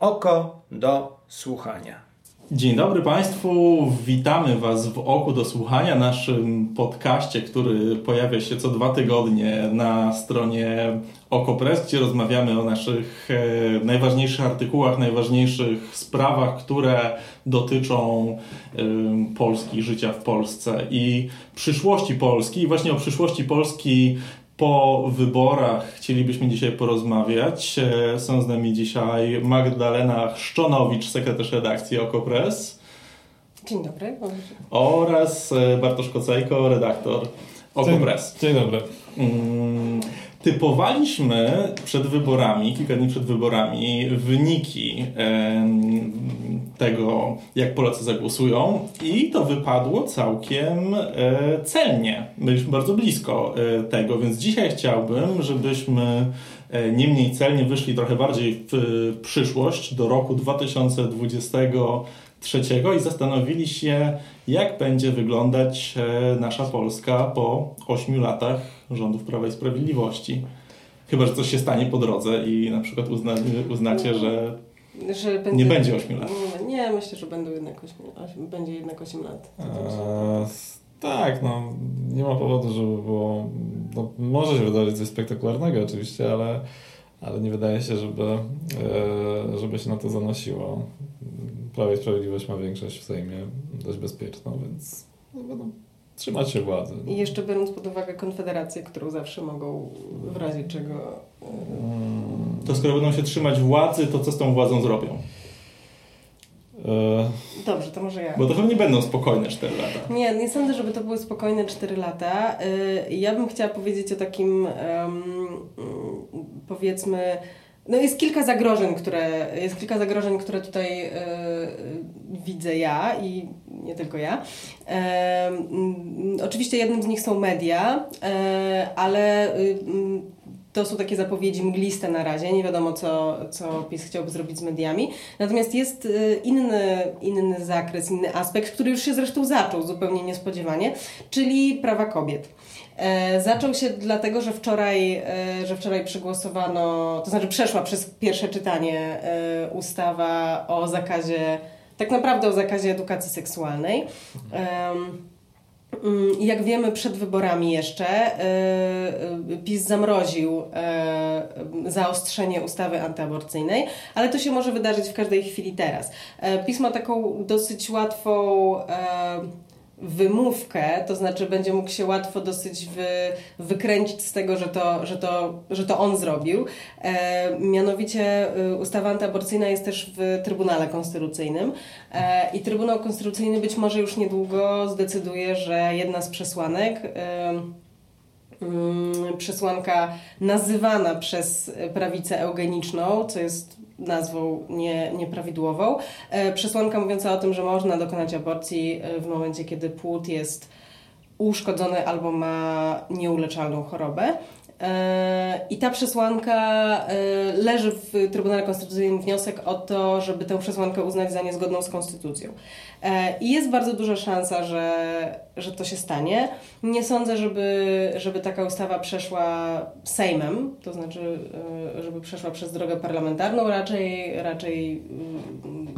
Oko do słuchania. Dzień dobry Państwu, witamy Was w Oku do Słuchania, naszym podcaście, który pojawia się co dwa tygodnie na stronie OkoPress, gdzie rozmawiamy o naszych e, najważniejszych artykułach, najważniejszych sprawach, które dotyczą e, Polski, życia w Polsce i przyszłości Polski. I właśnie o przyszłości Polski po wyborach chcielibyśmy dzisiaj porozmawiać. E, są z nami dzisiaj Magdalena Chrzczonowicz, sekretarz redakcji OKO.press. Dzień dobry. Oraz e, Bartosz Kocajko, redaktor OKO.press. Dzień, dzień dobry. Typowaliśmy przed wyborami, kilka dni przed wyborami, wyniki tego, jak Polacy zagłosują, i to wypadło całkiem e, celnie. Byliśmy bardzo blisko e, tego, więc dzisiaj chciałbym, żebyśmy e, niemniej celnie wyszli trochę bardziej w przyszłość do roku 2020 trzeciego i zastanowili się, jak będzie wyglądać e, nasza Polska po ośmiu latach rządów Prawa i Sprawiedliwości. Chyba, że coś się stanie po drodze i na przykład uzna, uznacie, że, że będzie, nie będzie ośmiu lat. Nie, myślę, że będą jednak 8, będzie jednak 8 lat. Eee, tak, no nie ma powodu, żeby było. No, może się wydarzyć coś spektakularnego oczywiście, ale, ale nie wydaje się, żeby, e, żeby się na to zanosiło. Prawo i Sprawiedliwość ma większość w Sejmie dość bezpieczną, więc no, będą trzymać się władzy. I jeszcze biorąc pod uwagę Konfederację, którą zawsze mogą w razie czego... Hmm. To skoro będą się trzymać władzy, to co z tą władzą zrobią? E, Dobrze, to może ja. Bo to chyba nie będą spokojne 4 lata. Nie, nie sądzę, żeby to były spokojne 4 lata. E, ja bym chciała powiedzieć o takim um, powiedzmy no jest kilka zagrożeń, które, jest kilka zagrożeń, które tutaj y, widzę ja i nie tylko ja. E, oczywiście jednym z nich są media, e, ale y, to są takie zapowiedzi mgliste na razie, nie wiadomo co, co PiS chciałby zrobić z mediami. Natomiast jest y, inny, inny zakres, inny aspekt, który już się zresztą zaczął zupełnie niespodziewanie, czyli prawa kobiet. E, zaczął się dlatego, że wczoraj, e, że wczoraj przegłosowano, to znaczy przeszła przez pierwsze czytanie e, ustawa o zakazie, tak naprawdę o zakazie edukacji seksualnej. Mm, jak wiemy, przed wyborami jeszcze PiS zamroził zaostrzenie ustawy antyaborcyjnej, ale to się może wydarzyć w każdej chwili teraz. PiS ma taką dosyć łatwą wymówkę, to znaczy będzie mógł się łatwo dosyć wy, wykręcić z tego, że to, że to, że to on zrobił. E, mianowicie e, ustawa antyaborcyjna jest też w Trybunale Konstytucyjnym e, i Trybunał Konstytucyjny być może już niedługo zdecyduje, że jedna z przesłanek e, przesłanka nazywana przez prawicę eugeniczną, co jest nazwą nie, nieprawidłową. E, przesłanka mówiąca o tym, że można dokonać aborcji e, w momencie, kiedy płód jest uszkodzony albo ma nieuleczalną chorobę. E, I ta przesłanka leży w Trybunale Konstytucyjnym wniosek o to, żeby tę przesłankę uznać za niezgodną z konstytucją. I jest bardzo duża szansa, że, że to się stanie. Nie sądzę, żeby, żeby taka ustawa przeszła Sejmem, to znaczy, e, żeby przeszła przez drogę parlamentarną, raczej. raczej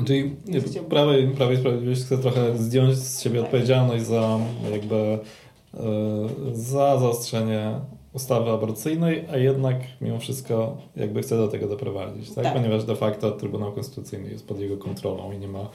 Czyli znaczy, Prawo i Sprawiedliwość chce trochę zdjąć z siebie odpowiedzialność za jakby e, za zaostrzenie ustawy aborcyjnej, a jednak mimo wszystko jakby chce do tego doprowadzić, tak? tak. Ponieważ de facto Trybunał Konstytucyjny jest pod jego kontrolą i nie ma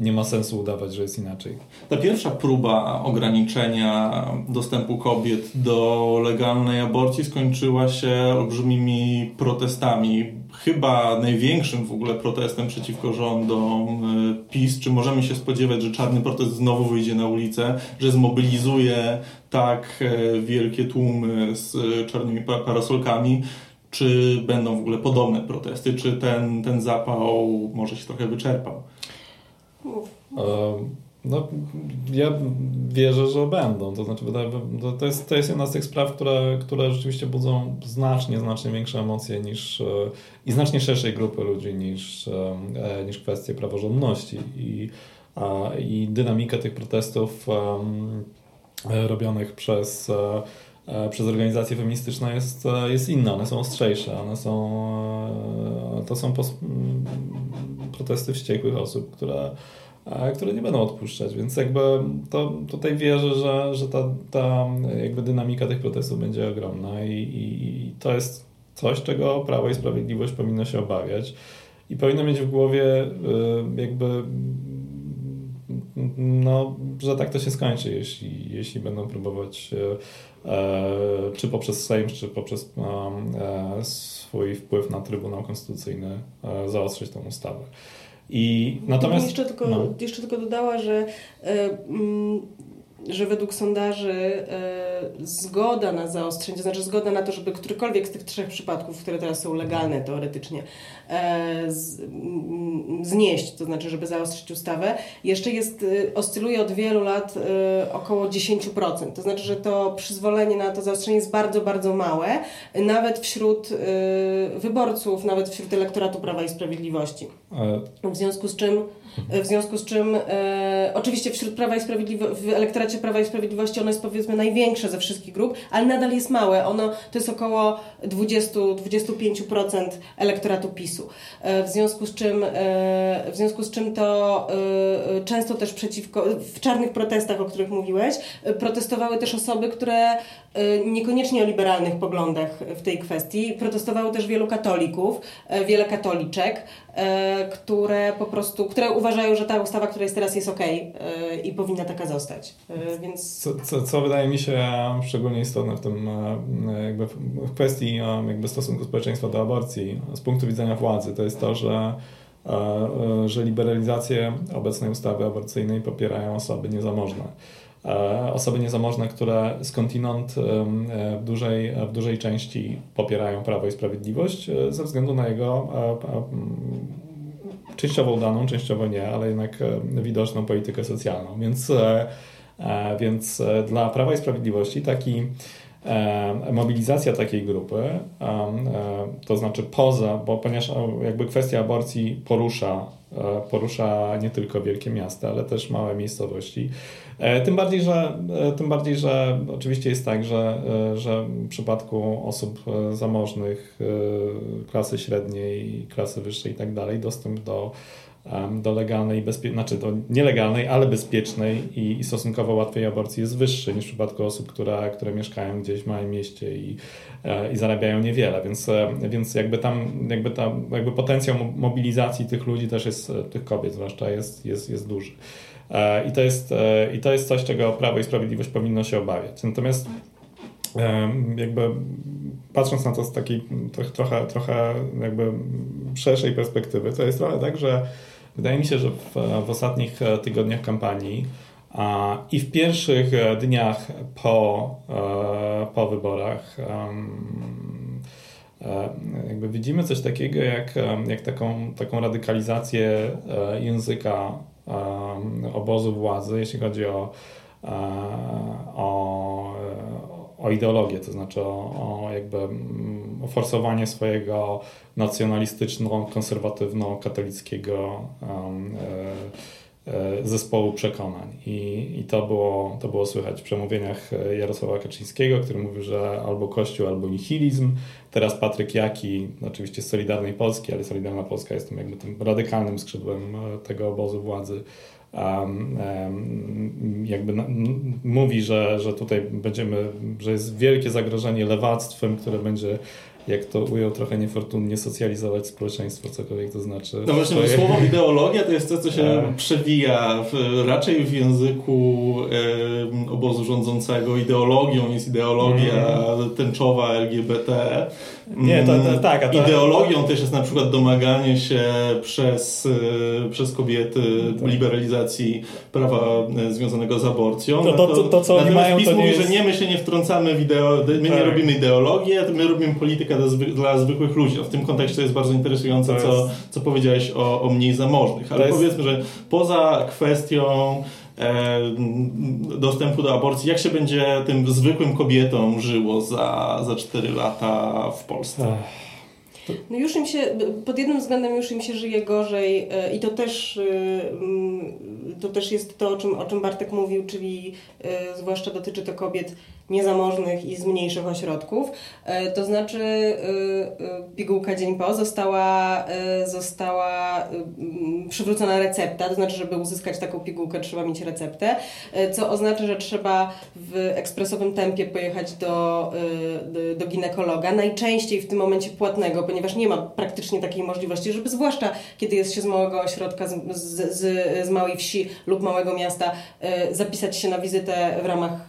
nie ma sensu udawać, że jest inaczej. Ta pierwsza próba ograniczenia dostępu kobiet do legalnej aborcji skończyła się olbrzymimi protestami. Chyba największym w ogóle protestem przeciwko rządom e, PiS. Czy możemy się spodziewać, że czarny protest znowu wyjdzie na ulicę, że zmobilizuje tak e, wielkie tłumy z czarnymi parasolkami? Czy będą w ogóle podobne protesty? Czy ten, ten zapał może się trochę wyczerpał? No, ja wierzę, że będą. To znaczy, to jest, to jest jedna z tych spraw, które, które rzeczywiście budzą znacznie, znacznie większe emocje niż i znacznie szerszej grupy ludzi niż, e, niż kwestie praworządności. I, i dynamika tych protestów robionych przez e, przez organizacje feministyczne jest, jest inna, one są ostrzejsze, one są, e, to są pos, protesty wściekłych osób, które, które nie będą odpuszczać, więc jakby to tutaj wierzę, że, że ta, ta jakby dynamika tych protestów będzie ogromna i, i to jest coś, czego Prawo i Sprawiedliwość powinno się obawiać i powinno mieć w głowie y, jakby no, że tak to się skończy, jeśli, jeśli będą próbować e, e czy poprzez Sejm, czy poprzez e, swój wpływ na Trybunał Konstytucyjny e, zaostrzyć tę ustawę. I natomiast. Jeszcze tylko, no. jeszcze tylko dodała, że. Że według sondaży e, zgoda na zaostrzenie, to znaczy zgoda na to, żeby którykolwiek z tych trzech przypadków, które teraz są legalne teoretycznie, e, znieść, to znaczy, żeby zaostrzyć ustawę, jeszcze jest, e, oscyluje od wielu lat około 10%. To znaczy, że to przyzwolenie na to zaostrzenie jest bardzo, bardzo małe, nawet wśród wyborców, nawet wśród elektoratu Prawa i Sprawiedliwości. W związku z czym w związku z czym e, oczywiście wśród Prawa i Sprawiedliwości, w elektoracie Prawa i Sprawiedliwości ono jest powiedzmy największe ze wszystkich grup, ale nadal jest małe. Ono to jest około 20-25% elektoratu PiSu. E, w związku z czym e, w związku z czym to e, często też przeciwko w czarnych protestach, o których mówiłeś, e, protestowały też osoby, które e, niekoniecznie o liberalnych poglądach w tej kwestii. Protestowało też wielu katolików, wiele katoliczek, które po prostu, które uważają, że ta ustawa, która jest teraz, jest ok i powinna taka zostać. Więc... Co, co, co, wydaje mi się szczególnie istotne w tym jakby w kwestii jakby stosunku społeczeństwa do aborcji z punktu widzenia władzy, to jest to, że że liberalizację obecnej ustawy aborcyjnej popierają osoby niezamożne. Osoby niezamożne, które skądinąd w dużej, w dużej części popierają Prawo i Sprawiedliwość e, ze względu na jego częściowo udaną, częściowo nie, ale jednak e, widoczną politykę socjalną. Więc, e, więc dla Prawa i Sprawiedliwości taki mobilizacja takiej grupy, to znaczy poza, bo ponieważ jakby kwestia aborcji porusza, porusza nie tylko wielkie miasta, ale też małe miejscowości, E, tym bardziej, że, e, tym bardziej, że oczywiście jest tak, że, e, że w przypadku osób zamożnych, klasy średniej, klasy wyższej i tak dalej, dostęp do, do legalnej, bezpie- znaczy do nielegalnej, ale bezpiecznej i, i, stosunkowo łatwej aborcji jest wyższy niż w przypadku osób, które, które mieszkają gdzieś w małym mieście i, i zarabiają niewiele, więc, więc jakby tam jakby, tam, jakby potencjał mobilizacji tych ludzi też jest, tych kobiet zwłaszcza jest, jest, jest duży. E, I to jest, e, i to jest coś, czego Prawo i Sprawiedliwość powinno się obawiać. Natomiast jakby patrząc na to z takiej trochę, trochę jakby szerszej perspektywy, to jest trochę tak, że wydaje mi się, że w, w ostatnich tygodniach kampanii a, i w pierwszych dniach po, e, po wyborach jakby widzimy coś takiego jak, jak taką, taką radykalizację języka obozu władzy, jeśli chodzi o, e, o, o ideologię, to znaczy o, o jakby mm, o forsowanie swojego nacjonalistyczno-konserwatywno-katolickiego um, zespołu przekonań. I, i to, było, to było słychać w przemówieniach Jarosława Kaczyńskiego, który mówił, że albo Kościół, albo nihilizm. Teraz Patryk Jaki, oczywiście z Solidarnej Polski, ale Solidarna Polska jest tym jakby tym radykalnym skrzydłem e, tego obozu władzy. Jakby mówi, że, że tutaj będziemy, że jest wielkie zagrożenie lewactwem, które będzie jak to ujął trochę niefortunnie, socjalizować społeczeństwo, cokolwiek to znaczy. No właśnie, Twoje... słowo ideologia to jest to, co się przewija w, raczej w języku e, obozu rządzącego. Ideologią jest ideologia mm. tęczowa LGBT. Nie, to, to tak. A to... Ideologią też jest na przykład domaganie się przez, e, przez kobiety tak. liberalizacji prawa e, związanego z aborcją. To, to, to, to co oni mają, PiS to mówi, jest... że nie, my się nie wtrącamy w ideologię, my tak. nie robimy ideologię, my robimy politykę dla, zwy, dla zwykłych ludzi. W tym kontekście jest bardzo interesujące, jest... co, co powiedziałeś o, o mniej zamożnych. Ale jest... powiedzmy, że poza kwestią e, dostępu do aborcji, jak się będzie tym zwykłym kobietom żyło za, za 4 lata w Polsce? No już im się, pod jednym względem już im się żyje gorzej e, i to też, e, mm, to też jest to, o czym, o czym Bartek mówił, czyli e, zwłaszcza dotyczy to kobiet niezamożnych i z mniejszych ośrodków. E, to znaczy pigułka dzień po została, została przywrócona recepta, to znaczy, żeby uzyskać taką pigułkę trzeba mieć receptę, co oznacza, że trzeba w ekspresowym tempie pojechać do, do ginekologa, najczęściej w tym momencie płatnego, ponieważ nie ma praktycznie takiej możliwości, żeby zwłaszcza kiedy jest się z małego ośrodka, z, z, z małej wsi lub małego miasta, zapisać się na wizytę w ramach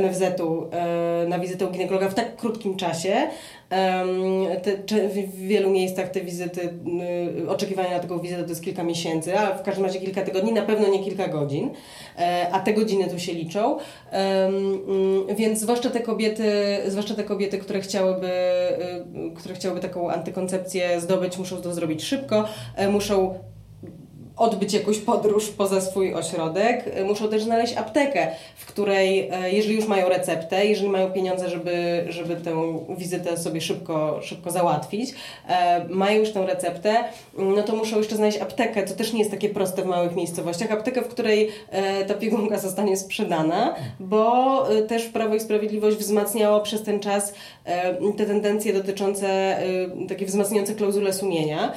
NFZ-u e, na wizytę u ginekologa w tak krótkim czasie. Te, w wielu miejscach te wizyty, y, oczekiwania na taką wizytę to jest kilka miesięcy, a w każdym razie kilka tygodni, na pewno nie kilka godzin, e, a te godziny tu się liczą. Mm, więc zwłaszcza te kobiety, zwłaszcza te kobiety, które chciałyby, y, które chciałyby taką antykoncepcję zdobyć, muszą to zrobić szybko, e, muszą odbyć jakąś podróż poza swój ośrodek, e, muszą też znaleźć aptekę, w której, e, jeżeli już mają receptę, jeżeli mają pieniądze, żeby, żeby tę wizytę sobie szybko, szybko załatwić, e, mają już tę receptę, no to muszą jeszcze znaleźć aptekę, co też nie jest takie proste w małych miejscowościach, aptekę, w której ta pigułka zostanie sprzedana, bo też Prawo i Sprawiedliwość wzmacniało przez ten czas te tendencje dotyczące, takie wzmacniające klauzulę sumienia.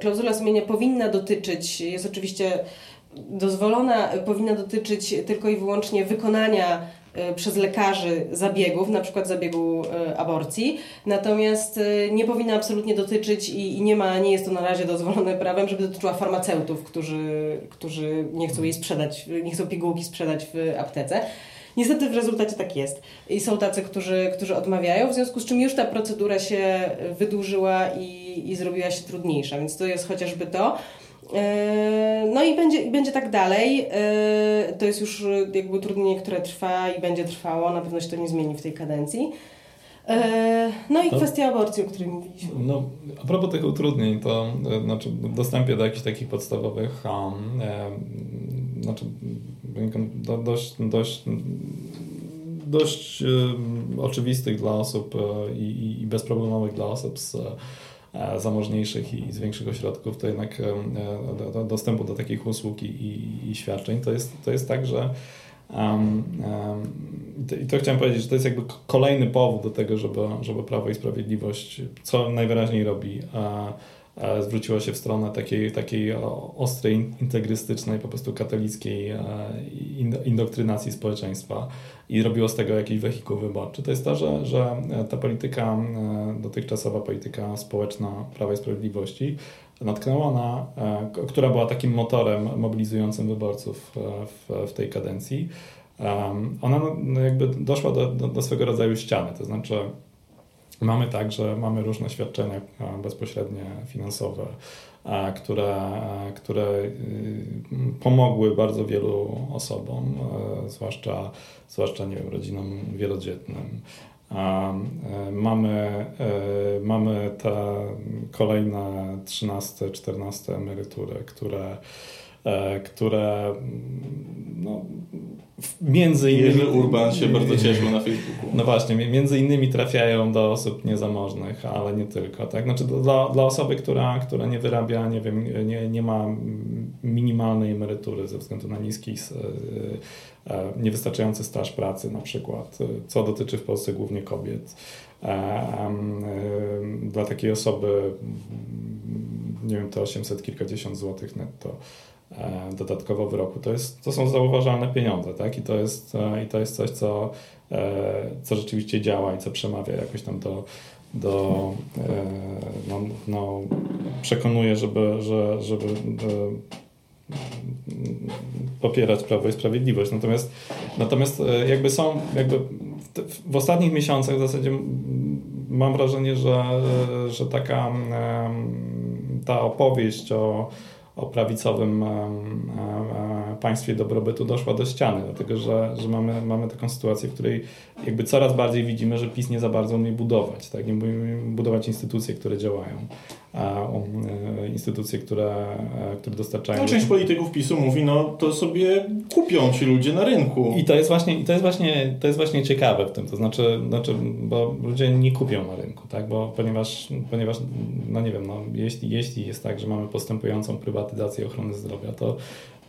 Klauzula sumienia powinna dotyczyć dotyczyć, jest oczywiście dozwolona, powinna dotyczyć tylko i wyłącznie wykonania e, przez lekarzy zabiegów, na przykład zabiegu e, aborcji, natomiast e, nie powinna absolutnie dotyczyć i, nie ma, nie jest to na razie dozwolone prawem, żeby dotyczyła farmaceutów, którzy, którzy nie chcą jej sprzedać, nie chcą pigułki sprzedać w aptece. Niestety w rezultacie tak jest. I są tacy, którzy, którzy odmawiają, w związku z czym już ta procedura się wydłużyła i, i zrobiła się trudniejsza, więc to jest chociażby to. E, no i będzie, będzie tak dalej. E, to jest już jakby utrudnienie, które trwa i będzie trwało. Na pewno się to nie zmieni w tej kadencji. E, no i to, kwestia aborcji, o której mówiliśmy. No, a propos tych utrudnień, to znaczy w dostępie do jakichś takich podstawowych um, e, znaczy do, dość, dość, dość e, oczywistych dla osób i, i bezproblemowych dla osób z E, zamożniejszych i z większych ośrodków, to jednak e, do, dostępu do takich usług i, i, i, świadczeń. To jest, to jest tak, że um, um, i to chciałem powiedzieć, że to jest jakby kolejny powód do tego, żeby, żeby Prawo i Sprawiedliwość, co najwyraźniej robi, zwróciło się w stronę takiej, takiej ostrej, integrystycznej, po prostu katolickiej indoktrynacji społeczeństwa i robiło z tego jakiś wehikuł wyborczy. To jest to, że, że ta polityka, dotychczasowa polityka społeczna Prawa i Sprawiedliwości natknęła na, która była takim motorem mobilizującym wyborców w, w tej kadencji, ona no, jakby doszła do, do, do swego rodzaju ściany, to znaczy Mamy tak, że mamy różne świadczenia e, bezpośrednie, finansowe, e, które, e, które y, pomogły bardzo wielu osobom, zwłaszcza, zwłaszcza nie wiem, rodzinom wielodzietnym. Mamy, mamy te kolejne 13, 14 emerytury, które które no, między innymi... Jerzy Urban się bardzo cieszył na Facebooku. No właśnie, między innymi trafiają do osób niezamożnych, ale nie tylko. Tak? Znaczy dla, dla osoby, która, która nie wyrabia, nie wiem, nie, nie ma minimalnej emerytury ze względu na niski e, e, niewystarczający staż pracy na przykład, co dotyczy w Polsce głównie kobiet. Dla takiej osoby nie wiem, to 800 kilkadziesiąt złotych netto E, dodatkowo w roku. To, jest, to są zauważalne pieniądze, tak? I to jest, e, i to jest coś, co, e, co rzeczywiście działa i co przemawia jakoś tam do, do no, no, przekonuje, żeby, że, żeby popierać Prawo i Sprawiedliwość. Natomiast, natomiast jakby są, jakby w ostatnich miesiącach w zasadzie mam wrażenie, że, że taka ta opowieść o o prawicowym państwie dobrobytu doszła do ściany, dlatego że, że mamy, mamy taką sytuację, w której jakby coraz bardziej widzimy, że PiS nie za bardzo umie budować, tak? nie umie budować instytucje, które działają. E, instytucje, które, e, które dostarczają. No, część polityków PiSu mówi, no to sobie kupią ci ludzie na rynku. I to jest właśnie, i to jest właśnie, to jest właśnie ciekawe w tym, to znaczy, znaczy, bo ludzie nie kupią na rynku, tak? Bo ponieważ, ponieważ no nie wiem, no, jeśli, jeśli jest tak, że mamy postępującą prywatyzację ochrony zdrowia, to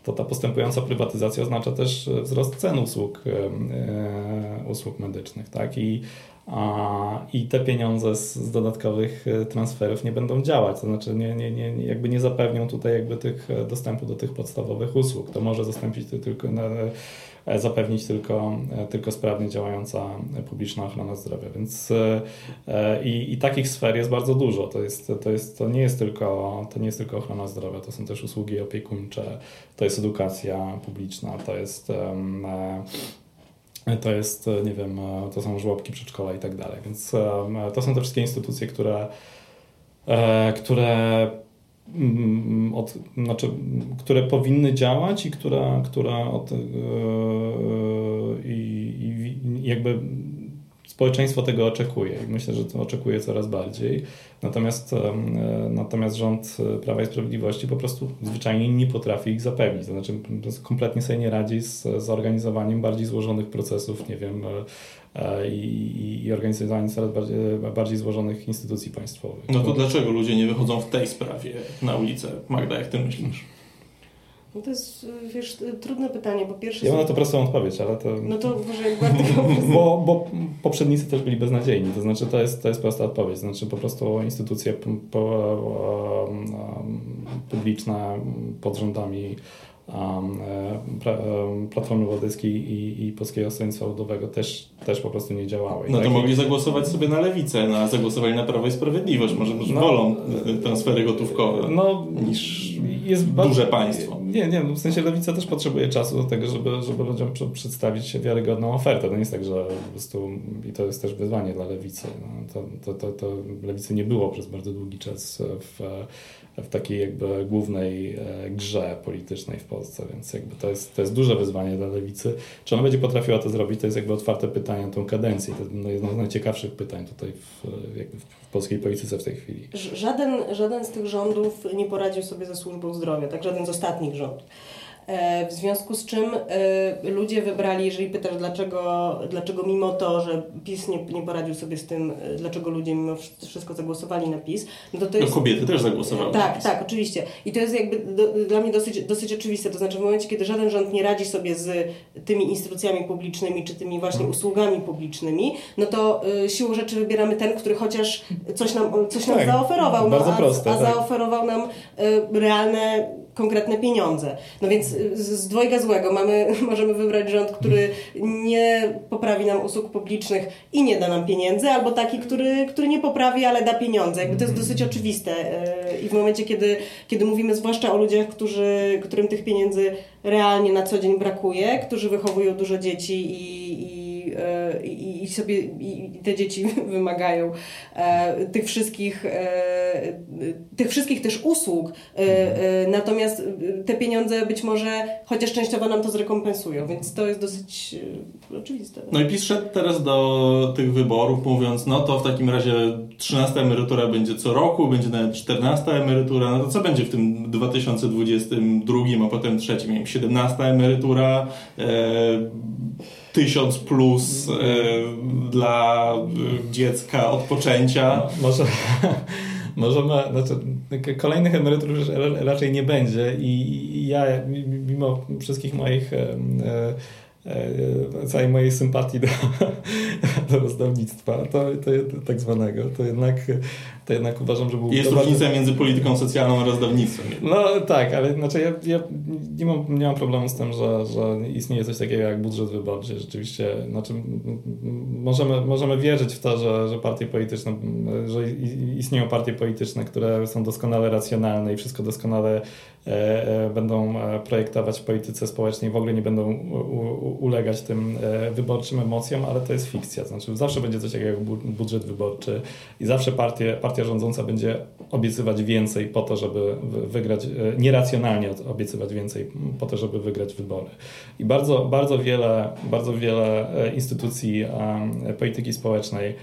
to ta postępująca prywatyzacja oznacza też wzrost cen usług, usług medycznych. Tak? I a, i te pieniądze z, z, dodatkowych e, transferów nie będą działać, to znaczy nie, nie, nie, jakby nie zapewnią tutaj jakby tych e, dostępu do tych podstawowych usług. To może zastąpić tylko, e, zapewnić tylko, tylko sprawnie działająca publiczna ochrona zdrowia. Więc i, i takich sfer jest bardzo dużo. To, jest, to, jest, to, nie jest tylko, to nie jest tylko ochrona zdrowia, to są też usługi opiekuńcze, to jest edukacja publiczna, to jest to jest, nie wiem, to są żłobki, przedszkola i tak dalej. Więc to są te wszystkie instytucje, które, e, które, od, znaczy, które powinny działać i które, które od, e, i, i jakby społeczeństwo tego oczekuje i myślę, że to oczekuje coraz bardziej. Natomiast, e, natomiast rząd Prawa i Sprawiedliwości po prostu zwyczajnie nie potrafi ich zapewnić. To znaczy kompletnie sobie nie radzi z zorganizowaniem bardziej złożonych procesów, nie wiem, e, e, i, i organizowaniem coraz bardziej, bardziej złożonych instytucji państwowych. No to dlaczego ludzie nie wychodzą w tej sprawie na ulicę? Magda, jak ty myślisz? No to jest, wiesz, trudne pytanie. Po pierwsze... Ja mam na to prostą odpowiedź, ale to... No to może jak bardzo... bo, bo poprzednicy też byli beznadziejni. To znaczy, to jest, to jest prosta odpowiedź. To znaczy, po prostu instytucje publiczne pod rządami um, Platformy Obywatelskiej i, i Polskiego Stronnictwa Ludowego też, też po prostu nie działały. no to mogli zagłosować sobie na lewicę, no, a zagłosowali na Prawo i Sprawiedliwość. Może, no, wolą transfery gotówkowe no, niż jest duże bardzo, państwo. Nie, nie, w sensie lewica też potrzebuje czasu do tego, żeby, żeby ludziom przedstawić wiarygodną ofertę. To nie jest tak, że po prostu, i to jest też wyzwanie dla lewicy. No, to, to, to, to lewicy nie było przez bardzo długi czas w, w takiej jakby głównej e, grze politycznej w Polsce, więc jakby to jest, to jest duże wyzwanie dla lewicy. Czy ona będzie potrafiła to zrobić, to jest jakby otwarte pytanie na tą kadencję. To jest jedno z najciekawszych pytań tutaj w, w polskiej polityce w tej chwili. Żaden, żaden z tych rządów nie poradził sobie ze służbą zdrowia, tak żaden z ostatnich rządów. E, w związku z czym e, ludzie wybrali, jeżeli pytasz dlaczego, dlaczego mimo to, że PiS nie, nie poradził sobie z tym, e, dlaczego ludzie mimo wszystko zagłosowali na PiS, no to to jest... No kobiety też zagłosowały Tak, tak, oczywiście. I to jest jakby do, dla mnie dosyć, dosyć oczywiste. To znaczy w momencie, kiedy żaden rząd nie radzi sobie z tymi instytucjami publicznymi, czy tymi właśnie hmm. usługami publicznymi, no to y, siłą rzeczy wybieramy ten, który chociaż coś nam, coś nam tak, zaoferował. No, a, proste, a tak. zaoferował nam y, realne konkretne pieniądze. No więc z, z dwojga złego mamy, możemy wybrać rząd, który nie poprawi nam usług publicznych i nie da nam pieniędzy, albo taki, który, który nie poprawi, ale da pieniądze. Jakby to jest dosyć oczywiste. E, I w momencie, kiedy, kiedy mówimy zwłaszcza o ludziach, którzy, którym tych pieniędzy realnie na co dzień brakuje, którzy wychowują dużo dzieci i, i, i, i sobie i te dzieci wymagają e, tych wszystkich tych wszystkich też usług. Natomiast te pieniądze być może chociaż częściowo nam to zrekompensują, więc to jest dosyć oczywiste. No i PiS szedł teraz do tych wyborów mówiąc, no to w takim razie 13 emerytura będzie co roku, będzie nawet 14 emerytura, no to co będzie w tym 2022, a potem trzecim, 17 emerytura, e, 1000 plus e, dla dziecka od poczęcia. No, może możemy, znaczy, kolejnych emerytur już raczej nie będzie i ja mimo wszystkich moich e, e, całej mojej sympatii do, do rozdawnictwa, to, to tak zwanego, to jednak to jednak uważam, że był... Jest różnica bardzo... między polityką socjalną a rozdawnictwem. No tak, ale znaczy ja, ja nie, mam, nie mam problemu z tym, że, że istnieje coś takiego jak budżet wyborczy. Rzeczywiście, znaczy możemy, możemy wierzyć w to, że, że partie polityczne, że istnieją partie polityczne, które są doskonale racjonalne i wszystko doskonale e, e, będą e, projektować w polityce społecznej, w ogóle nie będą ulegać tym wyborczym emocjom, ale to jest fikcja. Znaczy zawsze będzie coś takiego jak budżet wyborczy i zawsze partie, partia rządząca będzie obiecywać więcej po to, żeby wygrać, e, nieracjonalnie obiecywać więcej po to, żeby wygrać wybory. I bardzo, bardzo, wiele, bardzo wiele e, instytucji polityki społecznej e,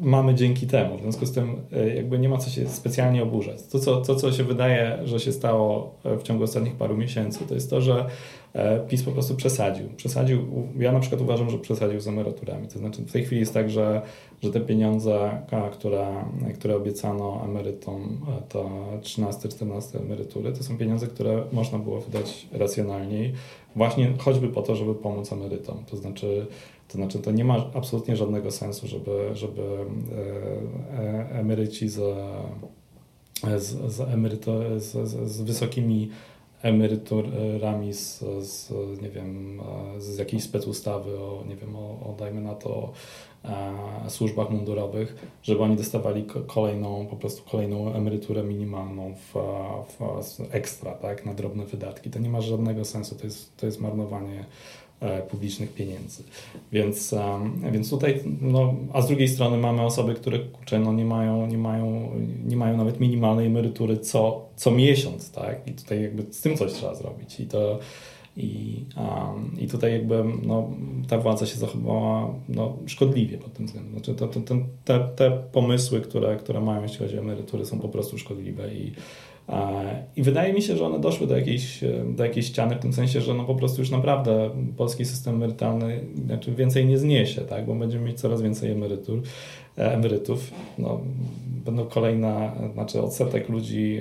mamy dzięki temu. W związku z tym jakby nie ma co się specjalnie oburzać. To co, to, co się wydaje, że się stało w ciągu ostatnich paru miesięcy, to jest to, że e, PiS po prostu przesadził. przesadził. Ja na przykład uważam, że przesadził z emeryturami. To znaczy w tej chwili jest tak, że, że te pieniądze, które, które obiecano emerytom, e, to 13-14 emerytury, to są pieniądze, które można było wydać racjonalniej, właśnie choćby po to, żeby pomóc emerytom. To znaczy to znaczy, to nie ma absolutnie żadnego sensu, żeby, żeby emeryci z, z, z, emeryto, z, z wysokimi emeryturami z, z, nie wiem, z jakiejś specustawy o, nie wiem, o, o dajmy na to e, służbach mundurowych, żeby oni dostawali kolejną, po prostu kolejną emeryturę minimalną w, w ekstra, tak, na drobne wydatki. To nie ma żadnego sensu, to jest, to jest marnowanie E, publicznych pieniędzy. Więc, więc tutaj, no, a z drugiej strony mamy osoby, które kurczę, no, nie, mają, nie, mają, nie mają nawet minimalnej emerytury co, co miesiąc, tak? I tutaj jakby z tym coś trzeba zrobić. I to i, um, i tutaj jakby no, ta władza się zachowała no, szkodliwie pod tym względem. Znaczy to, to, to, te, te pomysły, które, które mają jeśli chodzi o emerytury są po prostu szkodliwe i i wydaje mi się, że one doszły do jakiejś, do jakiejś ściany, w tym sensie, że no po prostu już naprawdę polski system emerytalny znaczy więcej nie zniesie, tak? bo będziemy mieć coraz więcej emerytur, e, emerytów. No, będą kolejna, znaczy odsetek ludzi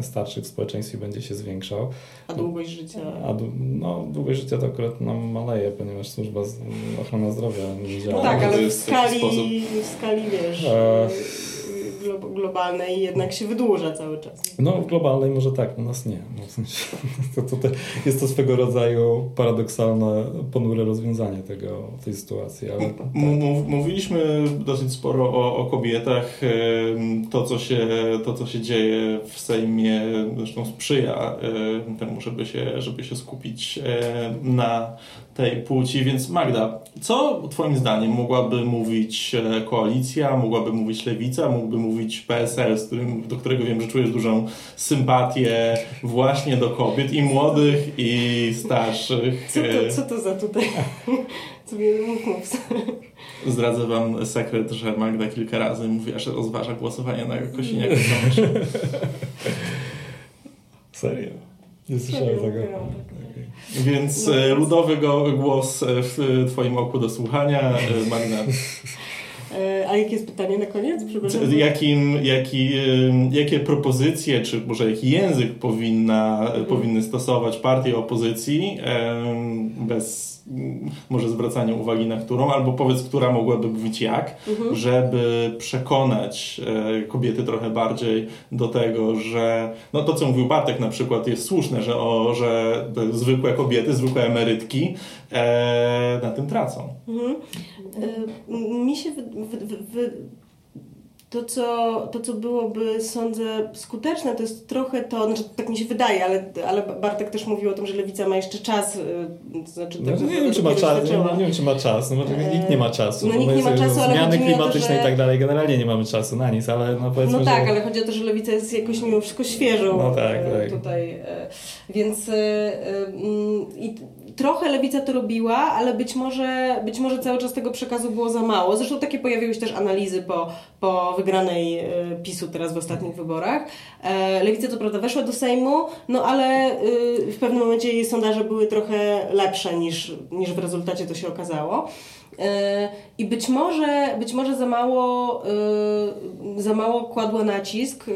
starszych w społeczeństwie będzie się zwiększał. A długość życia? A, no, długość życia to akurat nam maleje, ponieważ służba ochrona zdrowia nie działa. No tak, ale w skali, w skali wiesz... E globalnej jednak się wydłuża cały czas. No w globalnej może tak, u nas nie. No, w sensie, to, to, to, jest to swego rodzaju paradoksalne, ponure rozwiązanie tego, tej sytuacji. Ale tak. Mówiliśmy dosyć sporo o, o kobietach. To co, się, to, co się dzieje w Sejmie zresztą sprzyja temu, żeby się, żeby się skupić na tej płci. Więc Magda, co Twoim zdaniem mogłaby mówić e, koalicja, mogłaby mówić lewica, mógłby mówić PSL, z którym, do którego wiem, że czujesz dużą sympatię właśnie do kobiet i młodych, i starszych. Co to, co to za tutaj? Co mnie mów, Zdradzę wam sekret, że Magda kilka razy mówiła, że rozważa głosowanie na Kosiniaka. Serio? Nie słyszałem tego. Więc no, e, ludowy go, głos e, w Twoim oku do słuchania. E, Magna. A jakie jest pytanie na koniec? Jakim, jaki, jakie propozycje, czy może jaki język powinna, mhm. powinny stosować partie opozycji bez może zwracania uwagi na którą, albo powiedz, która mogłaby mówić jak, mhm. żeby przekonać e, kobiety trochę bardziej do tego, że no to, co mówił Bartek na przykład jest słuszne, że, o, że zwykłe kobiety, zwykłe emerytki e, na tym tracą. Mhm. E, mi się to co, to, co byłoby, sądzę, skuteczne, to jest trochę to, znaczy, tak mi się wydaje, ale, ale Bartek też mówił o tym, że Lewica ma jeszcze czas. Y, to znaczy, no, tak, nie, wiem, czy ma czas nie, nie, wiem, czy ma czas, no, nikt nie ma czasu. No, nikt nie ma czasu, ale Zmiany klimatyczne to, że... i tak dalej, generalnie nie mamy czasu na nic, ale no powiedzmy, No tak, że... ale chodzi o to, że Lewica jest jakoś mimo wszystko świeżą no tak, e, tak. tutaj. E, więc e, mm, i trochę lewica to robiła, ale być może, być może cały czas tego przekazu było za mało. Zresztą takie pojawiły się też analizy po, po wygranej e, PiSu teraz w ostatnich wyborach. E, lewica co prawda weszła do Sejmu, no ale e, w pewnym momencie jej sondaże były trochę lepsze niż, niż w rezultacie to się okazało. I być może, być może za, mało, y, za mało kładła nacisk y,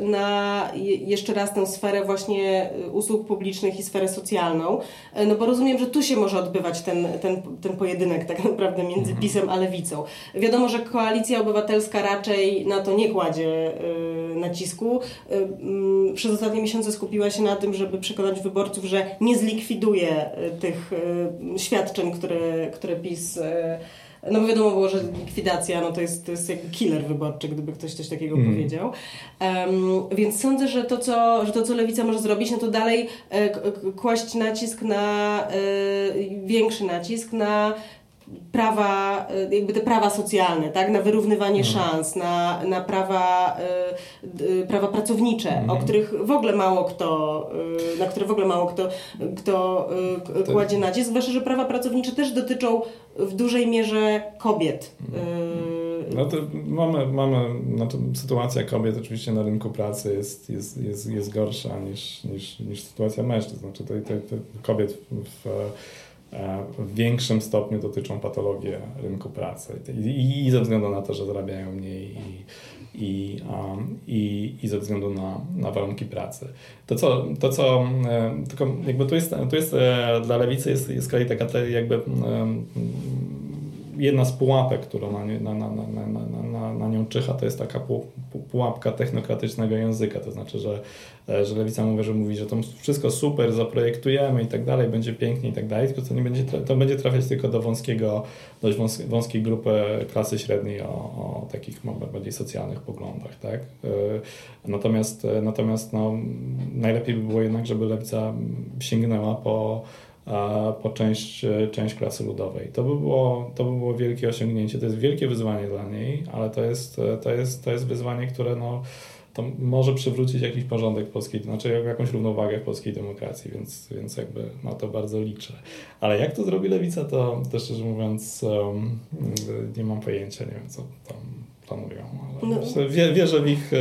na jeszcze raz tę sferę właśnie usług publicznych i sferę socjalną. No bo rozumiem, że tu się może odbywać ten, ten, ten pojedynek tak naprawdę między mhm. PiSem a Lewicą. Wiadomo, że koalicja obywatelska raczej na to nie kładzie nacisku. Mm, przez ostatnie miesiące skupiła się na tym, żeby przekonać wyborców, że nie zlikwiduje tych świadczeń, które, które PiS no bo wiadomo było, że likwidacja no to, jest, to jest jakby killer wyborczy, gdyby ktoś coś takiego mm. powiedział. Um, więc sądzę, że to, co, że to, co Lewica może zrobić, no to dalej e, kłaść nacisk na, e, większy nacisk na prawa, y, jakby te prawa socjalne, tak? na wyrównywanie mhm. szans, na, na prawa, y, y, prawa pracownicze, mhm. o których w ogóle mało kto, y, na które w ogóle mało kto, kto y, tak. kładzie nacisk, zwłaszcza, że prawa pracownicze też dotyczą w dużej mierze kobiet. Mhm. No to mamy, mamy znaczy sytuacja kobiet oczywiście na rynku pracy jest, jest, jest, jest gorsza niż, niż, niż sytuacja mężczyzn. Znaczy to, to, to kobiet w, w większym stopniu dotyczą patologie rynku pracy I, i ze względu na to, że zarabiają mniej i, i, um, i, i ze względu na, na warunki pracy. To co, to co tylko jakby tu jest, tu jest dla lewicy jest, jest kolei taka jakby jedna z pułapek, którą na, na, na, na, na, na nią czyha, to jest taka pułapka technokratycznego języka. To znaczy, że, e, że lewica mówi, że mówi, że to wszystko super, zaprojektujemy i tak dalej, będzie pięknie i tak dalej, tylko to, nie będzie, to będzie trafiać tylko do wąskiego, dość wąskiej grupy klasy średniej o, o takich bardziej socjalnych poglądach. Tak? E, natomiast natomiast no, najlepiej by było jednak, żeby lewica sięgnęła po po część, część klasy ludowej. To by, było, to by było wielkie osiągnięcie, to jest wielkie wyzwanie dla niej, ale to jest, to jest, to jest wyzwanie, które no, to może przywrócić jakiś porządek polskiej, znaczy jakąś równowagę w polskiej demokracji, więc, więc jakby na to bardzo liczę. Ale jak to zrobi lewica, to, to szczerze mówiąc um, nie mam pojęcia, nie wiem co tam no. wierzę, w ich, e,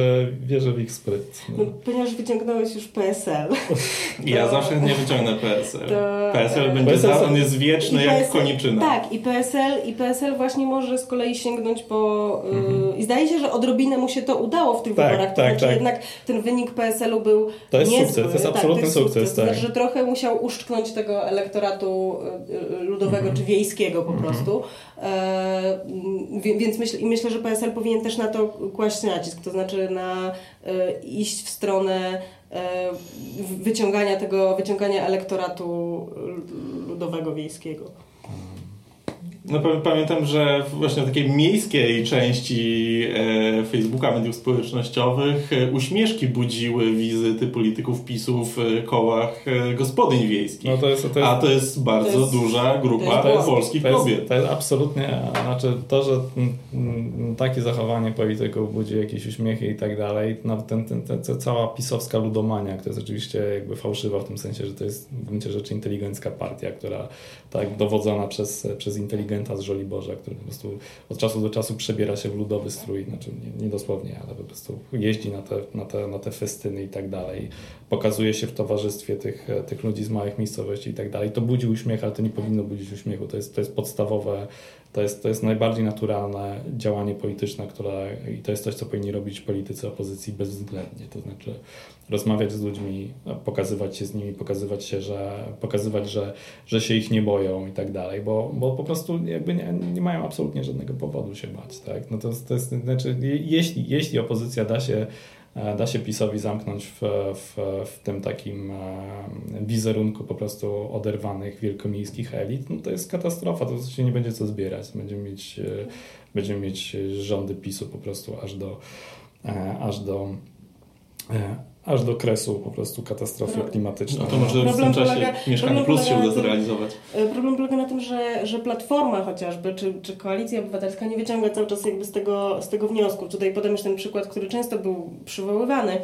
wierzę w ich spryt. No. No, ponieważ wyciągnąłeś już PSL. Ja to... zawsze nie wyciągnę PSL. To... PSL będzie PSL... za, on jest wieczny jak PSL... koniczyna. Tak, i PSL, i PSL właśnie może z kolei sięgnąć po... Y, mhm. I zdaje się, że odrobinę mu się to udało w tych tak, wyborach. To tak, znaczy tak. jednak ten wynik PSL-u był To jest niezły. sukces, to jest absolutny tak, jest sukces. To znaczy, że trochę musiał uszczknąć tego elektoratu y, ludowego mhm. czy wiejskiego po mhm. prostu. E, więc myśl, myślę, że PSL powinien też na to kłaść nacisk, to znaczy na e, iść w stronę e, wyciągania tego, wyciągania elektoratu ludowego wiejskiego. No pamiętam, że właśnie w takiej miejskiej części e, Facebooka, mediów społecznościowych e, uśmieszki budziły wizyty polityków PiSu w e, kołach e, gospodyń wiejskich. No to jest, to jest, A to jest bardzo to jest, duża grupa jest, polskich to jest, kobiet. To jest absolutnie, znaczy to, że takie zachowanie polityków budzi jakieś uśmiechy i tak dalej, no ten, ten, ten, ten, cała pisowska ludomania, która jest oczywiście jakby fałszywa w tym sensie, że to jest w gruncie rzeczy inteligencka partia, która tak dowodzona przez, przez inteligencję agenta z Żoliborza, który po prostu od czasu do czasu przebiera się w ludowy strój, znaczy nie, nie dosłownie, ale po prostu jeździ na te, na, te, na te festyny i tak dalej, pokazuje się w towarzystwie tych, tych ludzi z małych miejscowości i tak dalej. To budzi uśmiech, ale to nie powinno budzić uśmiechu. To jest, to jest podstawowe, to jest, to jest najbardziej naturalne działanie polityczne, które i to jest coś, co powinni robić politycy opozycji bezwzględnie. To znaczy rozmawiać z ludźmi, pokazywać się z nimi, pokazywać się, że pokazywać, że, że się ich nie boją i tak dalej, bo, bo po prostu jakby nie, nie mają absolutnie żadnego powodu się bać. Tak? No to, to jest, znaczy, jeśli, jeśli opozycja da się da się PiSowi zamknąć w, w, w tym takim e, wizerunku po prostu oderwanych wielkomiejskich elit, no to jest katastrofa, to się nie będzie co zbierać. Będziemy mieć, e, będziemy mieć rządy PiSu po prostu aż do, aż do aż do kresu po prostu katastrofy no, klimatycznej. No to może problem w tym czasie Mieszkanie Plus się uda zrealizować. Problem polega na tym, że, że Platforma chociażby, czy, czy Koalicja Obywatelska nie wyciąga cały czas jakby z tego, z tego wniosku. Tutaj podam już ten przykład, który często był przywoływany, E,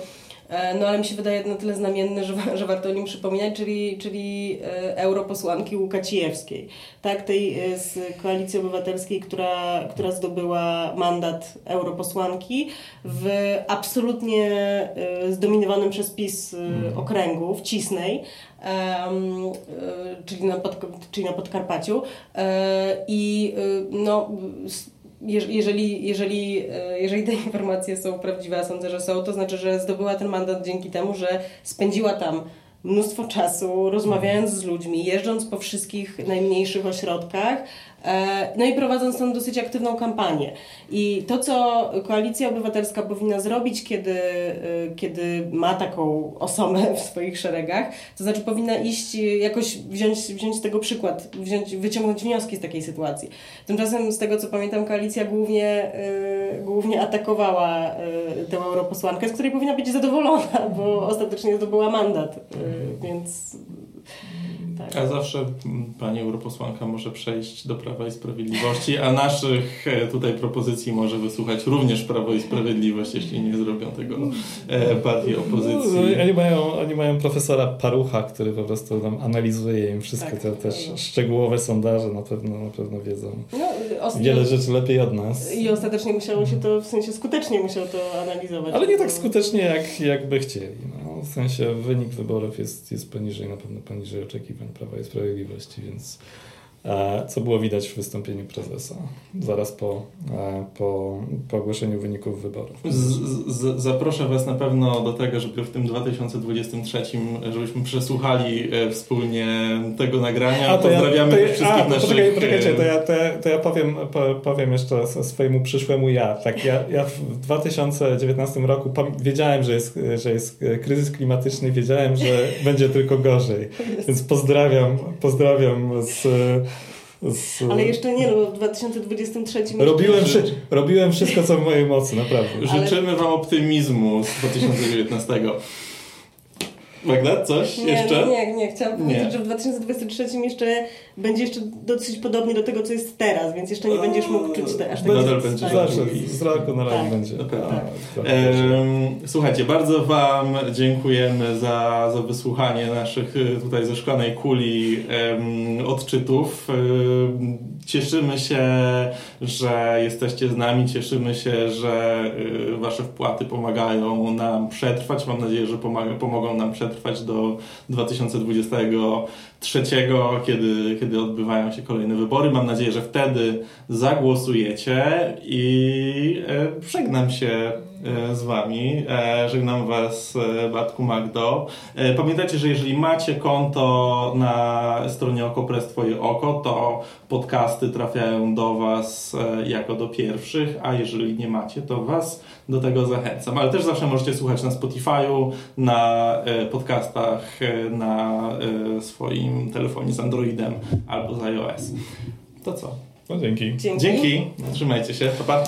no ale mi się wydaje na tyle znamienny, że, że warto o nim przypominać, czyli, czyli e, europosłanki Łukacijewskiej, tak, tej e, z Koalicji Obywatelskiej, która, która zdobyła mandat europosłanki w absolutnie zdominowanym przez PiS okręgu, w Cisnej, czyli, na pod, czyli na Podkarpaciu. I no, jeżeli, jeżeli, e, jeżeli te informacje są prawdziwe, a sądzę, że są, to znaczy, że zdobyła ten mandat dzięki temu, że spędziła tam mnóstwo czasu rozmawiając z ludźmi, jeżdżąc po wszystkich najmniejszych ośrodkach, no i prowadząc tam dosyć aktywną kampanię. I to, co Koalicja Obywatelska powinna zrobić, kiedy, e, kiedy ma taką osobę w swoich szeregach, to znaczy powinna iść jakoś wziąć, wziąć tego przykład, wziąć, wyciągnąć wnioski z takiej sytuacji. Tymczasem, z tego co pamiętam, koalicja głównie, yy, głównie atakowała yy, tę europosłankę, z której powinna być zadowolona, bo ostatecznie zdobyła mandat. Yy, więc Tak. A zawsze pani europosłanka może przejść do Prawa i Sprawiedliwości, a naszych e, tutaj propozycji może wysłuchać również Prawo i Sprawiedliwość, jeśli nie zrobią tego e, partii opozycji. No, oni, mają, oni mają profesora Parucha, który po prostu tam analizuje im wszystko, Tak, te też prawda. szczegółowe sondaże na pewno, na pewno wiedzą. No, Wiele rzeczy lepiej od nas. I ostatecznie musiało się to, w sensie skutecznie musiał to analizować. Ale nie tak skutecznie, jak, jakby chcieli. No, w sensie wynik wyborów jest, jest poniżej, na pewno poniżej oczekiwań Prawa i Sprawiedliwości, więc co było widać w wystąpieniu prezesa zaraz po, e, po, po ogłoszeniu wyników wyborów. Z, z, zaproszę Was na pewno do tego, żeby w tym 2023, żebyśmy przesłuchali e, wspólnie tego nagrania. Pozdrawiamy to też wszystkich a, naszych... Poczekaj, poczekajcie, to e, ja, to, ja- to ja powiem, po, powiem jeszcze swojemu przyszłemu ja. Tak, ja, ja w 2019 roku wiedziałem, że jest, że jest kryzys klimatyczny, wiedziałem, że będzie tylko gorzej. Więc pozdrawiam, pozdrawiam z... z Ale jeszcze nie, no, w 2023 Robiłem, jeszcze... robiłem wszystko, co w mojej mocy, naprawdę. Życzymy Wam optymizmu z 2019. Magda, coś Nie, jeszcze? nie, nie, chciałam Nie. powiedzieć, że w 2023 jeszcze będzie jeszcze dosyć podobnie do tego, co jest teraz, więc jeszcze nie będziesz mógł czuć te, aż Nadal takiego będzie stanu. Zawsze, z roku na rok Tak. będzie. A, tak. Em, Słuchajcie, bardzo Wam dziękujemy za, za wysłuchanie naszych y, tutaj ze szklanej kuli em, odczytów. Em, Cieszymy się, że jesteście z nami, cieszymy się, że y, Wasze wpłaty pomagają nam przetrwać. Mam nadzieję, że pomogą nam przetrwać do 2023, kiedy, kiedy odbywają się kolejne wybory. Mam nadzieję, że wtedy zagłosujecie i e, żegnam się e, z Wami. E, żegnam Was, Batku Magdo. Pamiętajcie, że jeżeli macie konto na stronie Okopres Twoje Oko, to podcasty trafiają do Was jako do pierwszych, a jeżeli nie macie, to Was do tego zachęcam. Ale też zawsze możecie słuchać na Spotify'u, na e, podcastach, e, na e, swoim telefonie z Androidem albo z iOS. To co? No dzięki. Dzięki. Dzięki. Trzymajcie się. Pa, pa.